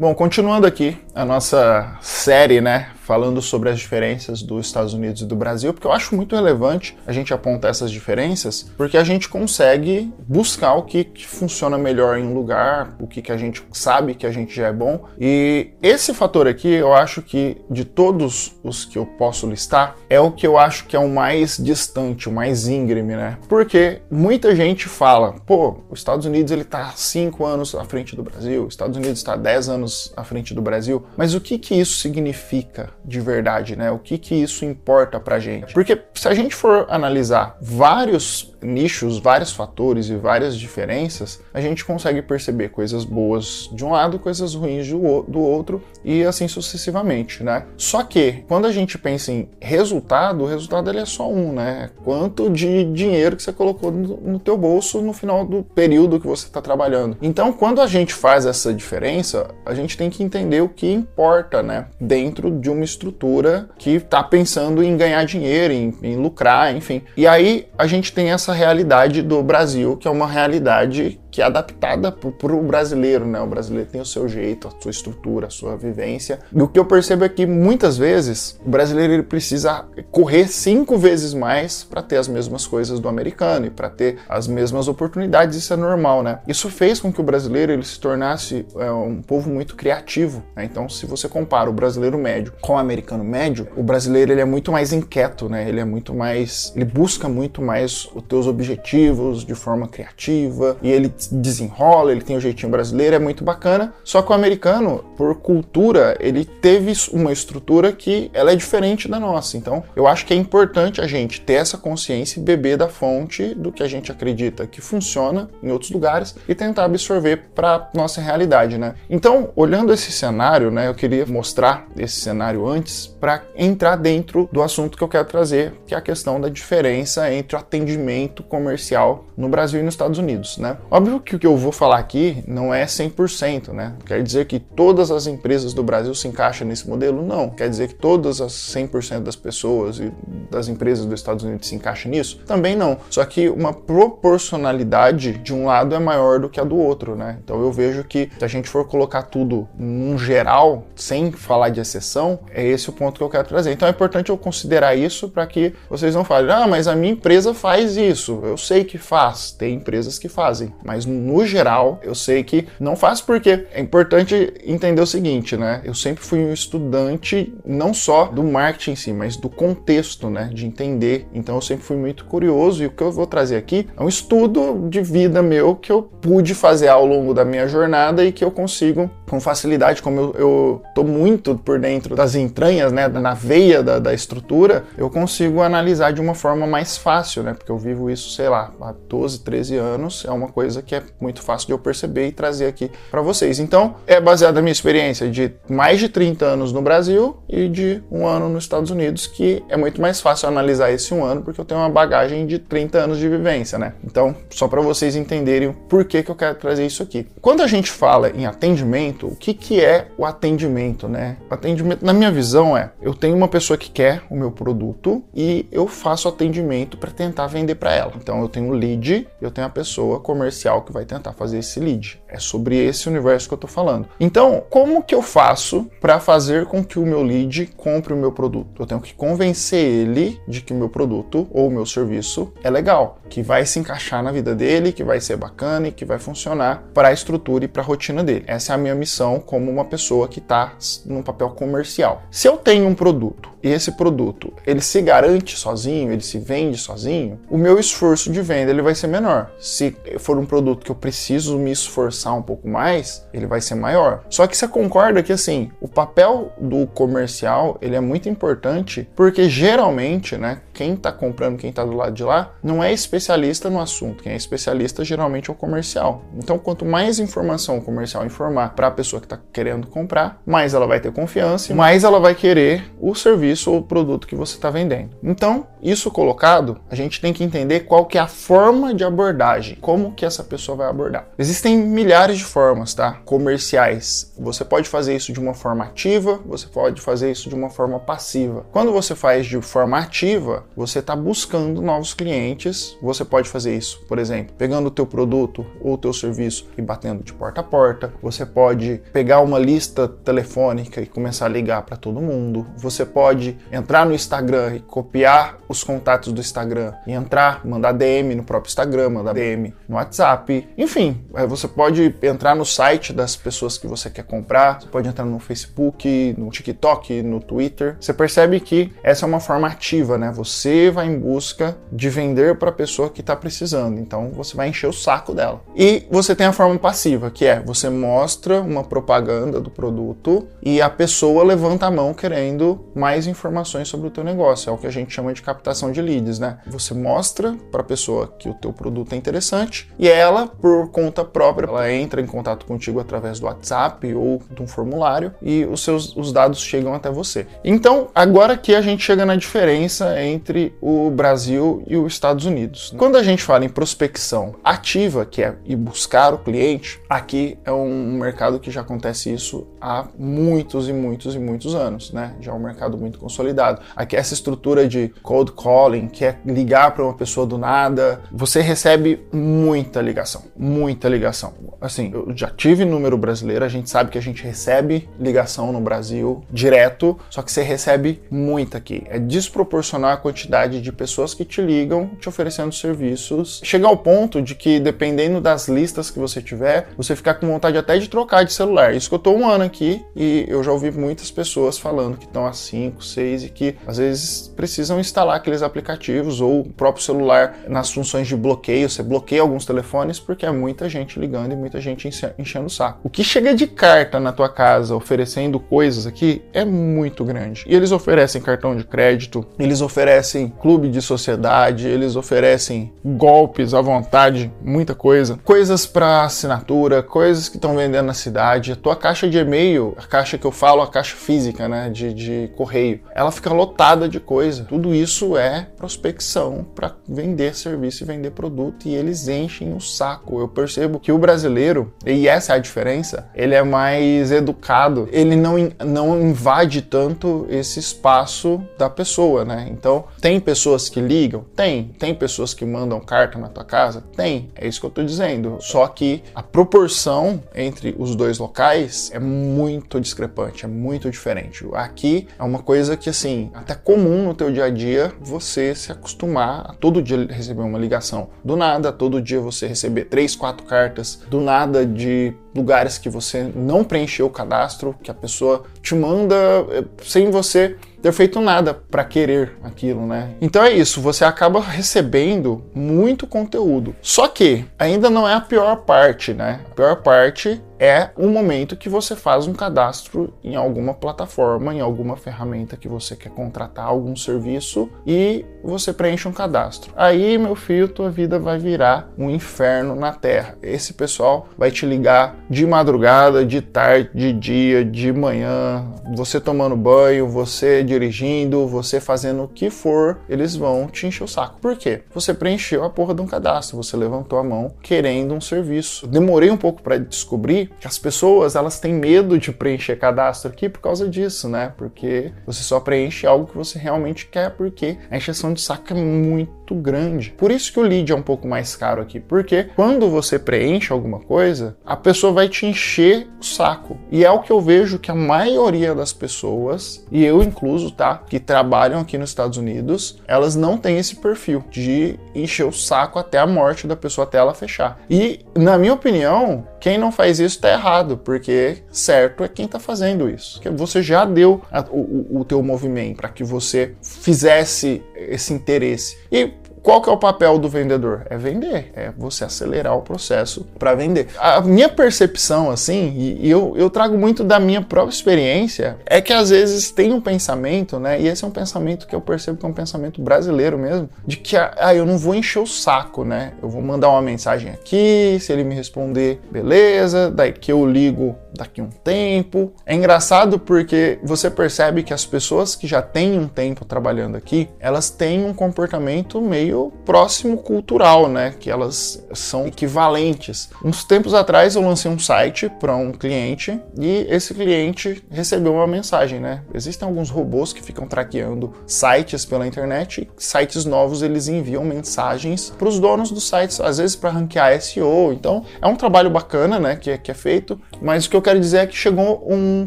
Bom, continuando aqui a nossa série, né, falando sobre as diferenças dos Estados Unidos e do Brasil, porque eu acho muito relevante a gente apontar essas diferenças, porque a gente consegue buscar o que, que funciona melhor em um lugar, o que, que a gente sabe que a gente já é bom. E esse fator aqui, eu acho que de todos os que eu posso listar, é o que eu acho que é o mais distante, o mais íngreme, né? Porque muita gente fala, pô, os Estados Unidos ele tá 5 anos à frente do Brasil, os Estados Unidos está 10 anos à frente do Brasil, mas o que que isso significa de verdade, né? O que que isso importa pra gente? Porque se a gente for analisar vários nichos, vários fatores e várias diferenças, a gente consegue perceber coisas boas de um lado, coisas ruins do outro e assim sucessivamente, né? Só que quando a gente pensa em resultado, o resultado ele é só um, né? Quanto de dinheiro que você colocou no, no teu bolso no final do período que você está trabalhando. Então, quando a gente faz essa diferença, a gente tem que entender o que importa, né? Dentro de uma estrutura que está pensando em ganhar dinheiro, em, em lucrar, enfim. E aí a gente tem essa realidade do Brasil, que é uma realidade que é adaptada para o brasileiro, né? O brasileiro tem o seu jeito, a sua estrutura, a sua vivência. E o que eu percebo é que muitas vezes o brasileiro ele precisa correr cinco vezes mais para ter as mesmas coisas do americano e para ter as mesmas oportunidades. Isso é normal, né? Isso fez com que o brasileiro ele se tornasse é, um povo muito criativo. Né? Então, se você compara o brasileiro médio com o americano médio, o brasileiro ele é muito mais inquieto, né? Ele é muito mais, ele busca muito mais os teus objetivos de forma criativa e ele desenrola, ele tem o jeitinho brasileiro, é muito bacana. Só que o americano, por cultura, ele teve uma estrutura que ela é diferente da nossa. Então, eu acho que é importante a gente ter essa consciência e beber da fonte do que a gente acredita que funciona em outros lugares e tentar absorver para nossa realidade, né? Então, olhando esse cenário, né, eu queria mostrar esse cenário antes para entrar dentro do assunto que eu quero trazer, que é a questão da diferença entre o atendimento comercial no Brasil e nos Estados Unidos, né? Óbvio que o que eu vou falar aqui não é 100%, né? Quer dizer que todas as empresas do Brasil se encaixam nesse modelo? Não. Quer dizer que todas as 100% das pessoas e das empresas dos Estados Unidos se encaixam nisso? Também não. Só que uma proporcionalidade de um lado é maior do que a do outro, né? Então eu vejo que se a gente for colocar tudo num geral, sem falar de exceção, é esse o ponto que eu quero trazer. Então é importante eu considerar isso para que vocês não falem, ah, mas a minha empresa faz isso. Eu sei que faz. Tem empresas que fazem mas no geral eu sei que não faço porque é importante entender o seguinte, né? Eu sempre fui um estudante não só do marketing em si, mas do contexto, né? De entender. Então eu sempre fui muito curioso e o que eu vou trazer aqui é um estudo de vida meu que eu pude fazer ao longo da minha jornada e que eu consigo com facilidade, como eu, eu tô muito por dentro das entranhas, né? Na veia da, da estrutura, eu consigo analisar de uma forma mais fácil, né? Porque eu vivo isso, sei lá, há 12, 13 anos, é uma coisa coisa que é muito fácil de eu perceber e trazer aqui para vocês. Então, é baseado na minha experiência de mais de 30 anos no Brasil e de um ano nos Estados Unidos, que é muito mais fácil analisar esse um ano porque eu tenho uma bagagem de 30 anos de vivência, né? Então, só para vocês entenderem por que, que eu quero trazer isso aqui. Quando a gente fala em atendimento, o que, que é o atendimento, né? O atendimento, na minha visão, é eu tenho uma pessoa que quer o meu produto e eu faço atendimento para tentar vender para ela. Então, eu tenho o lead, eu tenho a pessoa comercial comercial que vai tentar fazer esse lead. É sobre esse universo que eu estou falando. Então, como que eu faço para fazer com que o meu lead compre o meu produto? Eu tenho que convencer ele de que o meu produto ou o meu serviço é legal, que vai se encaixar na vida dele, que vai ser bacana e que vai funcionar para a estrutura e para a rotina dele. Essa é a minha missão como uma pessoa que está num papel comercial. Se eu tenho um produto e esse produto ele se garante sozinho, ele se vende sozinho, o meu esforço de venda ele vai ser menor. Se for um produto que eu preciso me esforçar um pouco mais, ele vai ser maior. Só que você concorda que assim, o papel do comercial, ele é muito importante, porque geralmente, né, quem está comprando, quem está do lado de lá, não é especialista no assunto. Quem é especialista geralmente é o comercial. Então, quanto mais informação o comercial informar para a pessoa que está querendo comprar, mais ela vai ter confiança mais ela vai querer o serviço ou o produto que você está vendendo. Então, isso colocado, a gente tem que entender qual que é a forma de abordagem, como que essa pessoa vai abordar. Existem milhares de formas, tá? Comerciais. Você pode fazer isso de uma forma ativa, você pode fazer isso de uma forma passiva. Quando você faz de forma ativa, você está buscando novos clientes. Você pode fazer isso, por exemplo, pegando o teu produto ou o teu serviço e batendo de porta a porta. Você pode pegar uma lista telefônica e começar a ligar para todo mundo. Você pode entrar no Instagram e copiar os contatos do Instagram e entrar, mandar DM no próprio Instagram, mandar DM no WhatsApp. Enfim, você pode entrar no site das pessoas que você quer comprar, você pode entrar no Facebook, no TikTok, no Twitter. Você percebe que essa é uma forma ativa, né? Você vai em busca de vender para a pessoa que está precisando. Então você vai encher o saco dela. E você tem a forma passiva, que é você mostra uma propaganda do produto e a pessoa levanta a mão querendo mais informações sobre o teu negócio. É o que a gente chama de captação de leads, né? Você mostra para a pessoa que o teu produto é interessante e ela, por conta própria, ela entra em contato contigo através do WhatsApp ou de um formulário e os seus os dados chegam até você. Então, agora que a gente chega na diferença entre o Brasil e os Estados Unidos. Quando a gente fala em prospecção ativa, que é ir buscar o cliente, aqui é um mercado que já acontece isso há muitos e muitos e muitos anos, né? Já é um mercado muito consolidado. Aqui essa estrutura de cold calling, que é ligar para uma pessoa do nada, você recebe muita ligação, muita ligação. Assim, eu já tive número brasileiro, a gente sabe que a gente recebe ligação no Brasil direto, só que você recebe muita aqui. É desproporcional a quantidade de pessoas que te ligam te oferecendo serviços. Chega ao ponto de que, dependendo das listas que você tiver, você ficar com vontade até de trocar de celular. Isso que eu tô um ano aqui e eu já ouvi muitas pessoas falando que estão há 5, 6 e que às vezes precisam instalar aqueles aplicativos ou o próprio celular nas funções de bloqueio. Você bloqueia alguns telefones porque é muita gente ligando e muita gente enchendo o saco. O que chega de carta na tua casa oferecendo coisas aqui é muito grande. E eles oferecem cartão de crédito, eles oferecem clube de sociedade, eles oferecem golpes à vontade, muita coisa. Coisas para assinatura, coisas que estão vendendo na cidade. A tua caixa de e-mail, a caixa que eu falo, a caixa física, né, de, de correio, ela fica lotada de coisa. Tudo isso é prospecção para vender serviço e vender produto e eles enchem o saco. Eu percebo que o brasileiro, e essa é a diferença, ele é mais educado, ele não, não invade tanto esse espaço da pessoa, né? Então, tem pessoas que ligam? Tem. Tem pessoas que mandam carta na tua casa? Tem. É isso que eu tô dizendo. Só que a proporção entre os dois locais é muito discrepante, é muito diferente. Aqui é uma coisa que, assim, até comum no teu dia a dia você se acostumar a todo dia receber uma ligação. Do nada, todo dia você receber três, quatro cartas. Do nada de lugares que você não preencheu o cadastro, que a pessoa te manda eh, sem você ter feito nada para querer aquilo, né? Então é isso, você acaba recebendo muito conteúdo. Só que ainda não é a pior parte, né? A pior parte é o momento que você faz um cadastro em alguma plataforma, em alguma ferramenta que você quer contratar algum serviço e você preenche um cadastro. Aí, meu filho, tua vida vai virar um inferno na terra. Esse pessoal vai te ligar de madrugada, de tarde, de dia, de manhã, você tomando banho, você dirigindo, você fazendo o que for, eles vão te encher o saco. Por quê? Você preencheu a porra de um cadastro, você levantou a mão querendo um serviço. Demorei um pouco para descobrir as pessoas elas têm medo de preencher cadastro aqui por causa disso, né? Porque você só preenche algo que você realmente quer, porque a encheção de saco é muito grande. Por isso que o lead é um pouco mais caro aqui, porque quando você preenche alguma coisa, a pessoa vai te encher o saco. E é o que eu vejo que a maioria das pessoas, e eu incluso, tá, que trabalham aqui nos Estados Unidos, elas não têm esse perfil de encher o saco até a morte da pessoa até ela fechar. E na minha opinião, quem não faz isso está errado, porque certo é quem está fazendo isso. Que você já deu a, o, o teu movimento para que você fizesse esse interesse. E qual que é o papel do vendedor? É vender, é você acelerar o processo para vender. A minha percepção, assim, e eu, eu trago muito da minha própria experiência, é que às vezes tem um pensamento, né? E esse é um pensamento que eu percebo que é um pensamento brasileiro mesmo, de que ah, eu não vou encher o saco, né? Eu vou mandar uma mensagem aqui, se ele me responder, beleza, daí que eu ligo daqui um tempo. É engraçado porque você percebe que as pessoas que já têm um tempo trabalhando aqui, elas têm um comportamento meio meio próximo cultural, né? Que elas são equivalentes. Uns tempos atrás eu lancei um site para um cliente e esse cliente recebeu uma mensagem, né? Existem alguns robôs que ficam traqueando sites pela internet sites novos eles enviam mensagens para os donos dos sites, às vezes para ranquear SEO. Então é um trabalho bacana, né? Que, que é feito. Mas o que eu quero dizer é que chegou um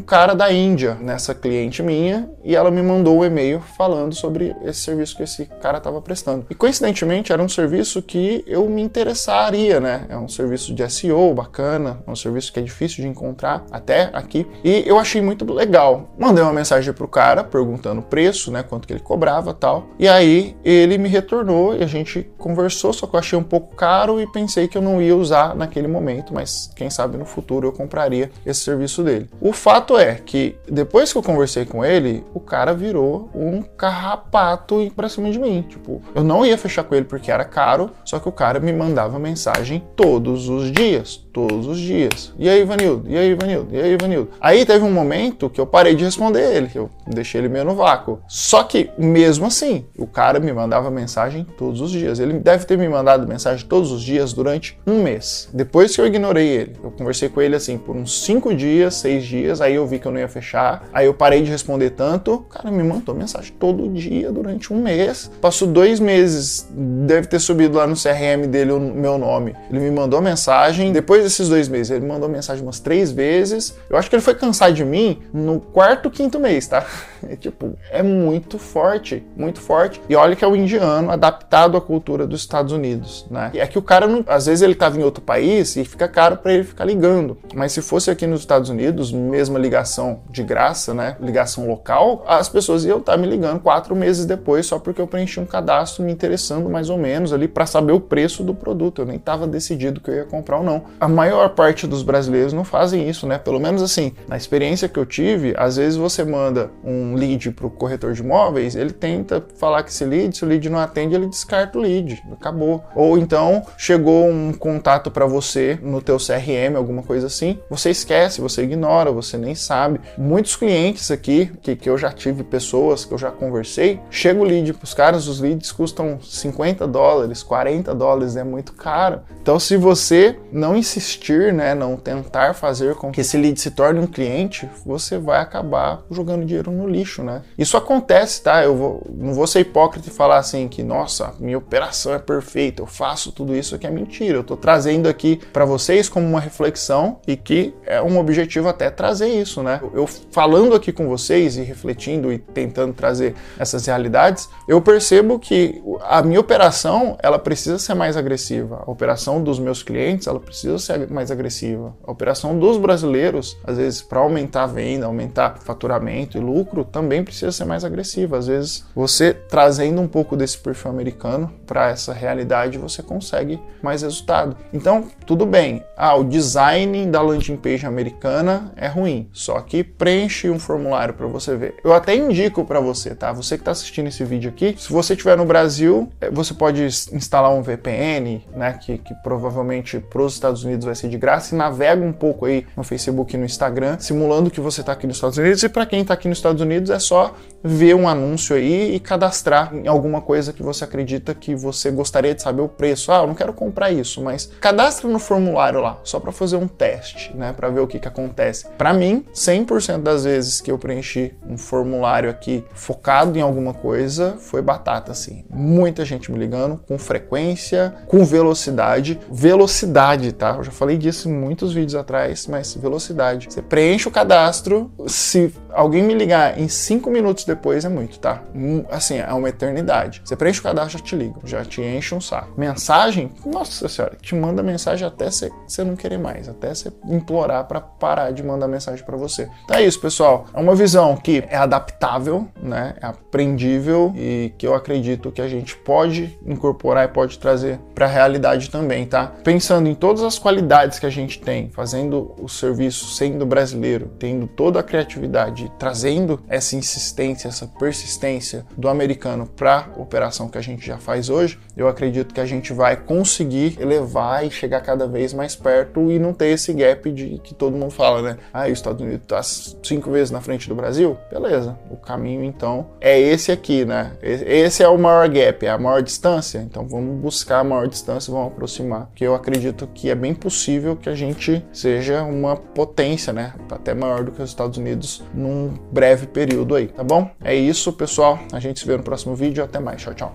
cara da Índia nessa cliente minha e ela me mandou um e-mail falando sobre esse serviço que esse cara estava prestando. E coincidentemente era um serviço que eu me interessaria, né? É um serviço de SEO bacana, é um serviço que é difícil de encontrar até aqui. E eu achei muito legal. Mandei uma mensagem pro cara perguntando o preço, né? Quanto que ele cobrava tal. E aí ele me retornou e a gente conversou, só que eu achei um pouco caro e pensei que eu não ia usar naquele momento, mas quem sabe no futuro eu compraria esse serviço dele. O fato é que depois que eu conversei com ele, o cara virou um carrapato pra cima de mim. Tipo, eu não ia fechar com ele porque era caro, só que o cara me mandava mensagem todos os dias, todos os dias. E aí, Vanildo? E aí, Vanildo? E aí, Vanildo? Aí teve um momento que eu parei de responder ele, eu deixei ele meio no vácuo. Só que, mesmo assim, o cara me mandava mensagem todos os dias. Ele deve ter me mandado mensagem todos os dias durante um mês. Depois que eu ignorei ele, eu conversei com ele assim por uns cinco dias, seis dias, aí eu vi que eu não ia fechar, aí eu parei de responder tanto, o cara me mandou mensagem todo dia durante um mês. Passou dois meses, deve ter subido lá no CRM dele o meu nome. Ele me mandou mensagem, depois desses dois meses, ele mandou mensagem umas três vezes. Eu acho que ele foi cansar de mim no quarto, quinto mês, tá? É, tipo, é muito forte, muito forte. E olha que é o indiano adaptado à cultura dos Estados Unidos, né? E é que o cara, não, às vezes ele tava em outro país e fica caro para ele ficar ligando. Mas se fosse aqui nos Estados Unidos, mesma ligação de graça, né? Ligação local, as pessoas iam estar tá me ligando quatro meses depois só porque eu preenchi um cadastro me interessando mais ou menos ali para saber o preço do produto. Eu nem tava decidido que eu ia comprar ou não. A maior parte dos brasileiros não fazem isso, né? Pelo menos assim, na experiência que eu tive, às vezes você manda um lead para o corretor de imóveis, ele tenta falar que esse lead, se o lead não atende, ele descarta o lead, acabou. Ou então chegou um contato para você no teu CRM, alguma coisa assim, você esquece, você ignora, você nem sabe. Muitos clientes aqui, que, que eu já tive pessoas que eu já conversei, chega o lead para os caras, os leads custam 50 dólares, 40 dólares, é muito caro. Então se você não insistir, né, não tentar fazer com que esse lead se torne um cliente, você vai acabar jogando dinheiro no lixo, né? Isso acontece, tá? Eu vou, não vou ser hipócrita e falar assim que, nossa, minha operação é perfeita, eu faço tudo isso que é mentira. Eu tô trazendo aqui para vocês como uma reflexão e que é um objetivo até trazer isso, né? Eu falando aqui com vocês e refletindo e tentando trazer essas realidades, eu percebo que a minha operação, ela precisa ser mais agressiva. A operação dos meus clientes, ela precisa ser mais agressiva. A operação dos brasileiros, às vezes para aumentar a venda, aumentar faturamento e lucro, também precisa ser mais agressiva. Às vezes, você trazendo um pouco desse perfil americano para essa realidade, você consegue mais resultado. Então, tudo bem. Ah, o design da landing page americana é ruim, só que preenche um formulário para você ver. Eu até indico para você, tá? Você que está assistindo esse vídeo aqui, se você estiver no Brasil, você pode instalar um VPN, né? Que, que provavelmente para os Estados Unidos vai ser de graça e navega um pouco aí no Facebook e no Instagram, simulando que você está aqui nos Estados Unidos. E para quem está aqui nos Estados Unidos é só ver um anúncio aí e cadastrar em alguma coisa que você acredita que você gostaria de saber o preço. Ah, eu não quero comprar isso, mas cadastra no formulário lá, só para fazer um teste, né, para ver o que que acontece. Para mim, 100% das vezes que eu preenchi um formulário aqui focado em alguma coisa, foi batata assim. Muita gente me ligando com frequência, com velocidade, velocidade, tá? Eu já falei disso em muitos vídeos atrás, mas velocidade. Você preenche o cadastro, se alguém me ligar em 5 minutos depois é muito, tá? Assim, é uma eternidade. Você preenche o cadastro, já te ligo, já te enche um saco. Mensagem, nossa senhora, te manda mensagem até você não querer mais, até você implorar para parar de mandar mensagem para você. É isso, pessoal. É uma visão que é adaptável, né? É aprendível e que eu acredito que a gente pode incorporar e pode trazer para a realidade também, tá? Pensando em todas as qualidades que a gente tem, fazendo o serviço sendo brasileiro, tendo toda a criatividade de trazendo essa insistência, essa persistência do americano para a operação que a gente já faz hoje, eu acredito que a gente vai conseguir elevar e chegar cada vez mais perto e não ter esse gap de que todo mundo fala, né? Ah, os Estados Unidos está cinco vezes na frente do Brasil? Beleza. O caminho então é esse aqui, né? Esse é o maior gap, é a maior distância. Então vamos buscar a maior distância, vamos aproximar. Que eu acredito que é bem possível que a gente seja uma potência, né? Até maior do que os Estados Unidos num breve período aí, tá bom? É isso, pessoal. A gente se vê no próximo vídeo. Até mais. Tchau, tchau.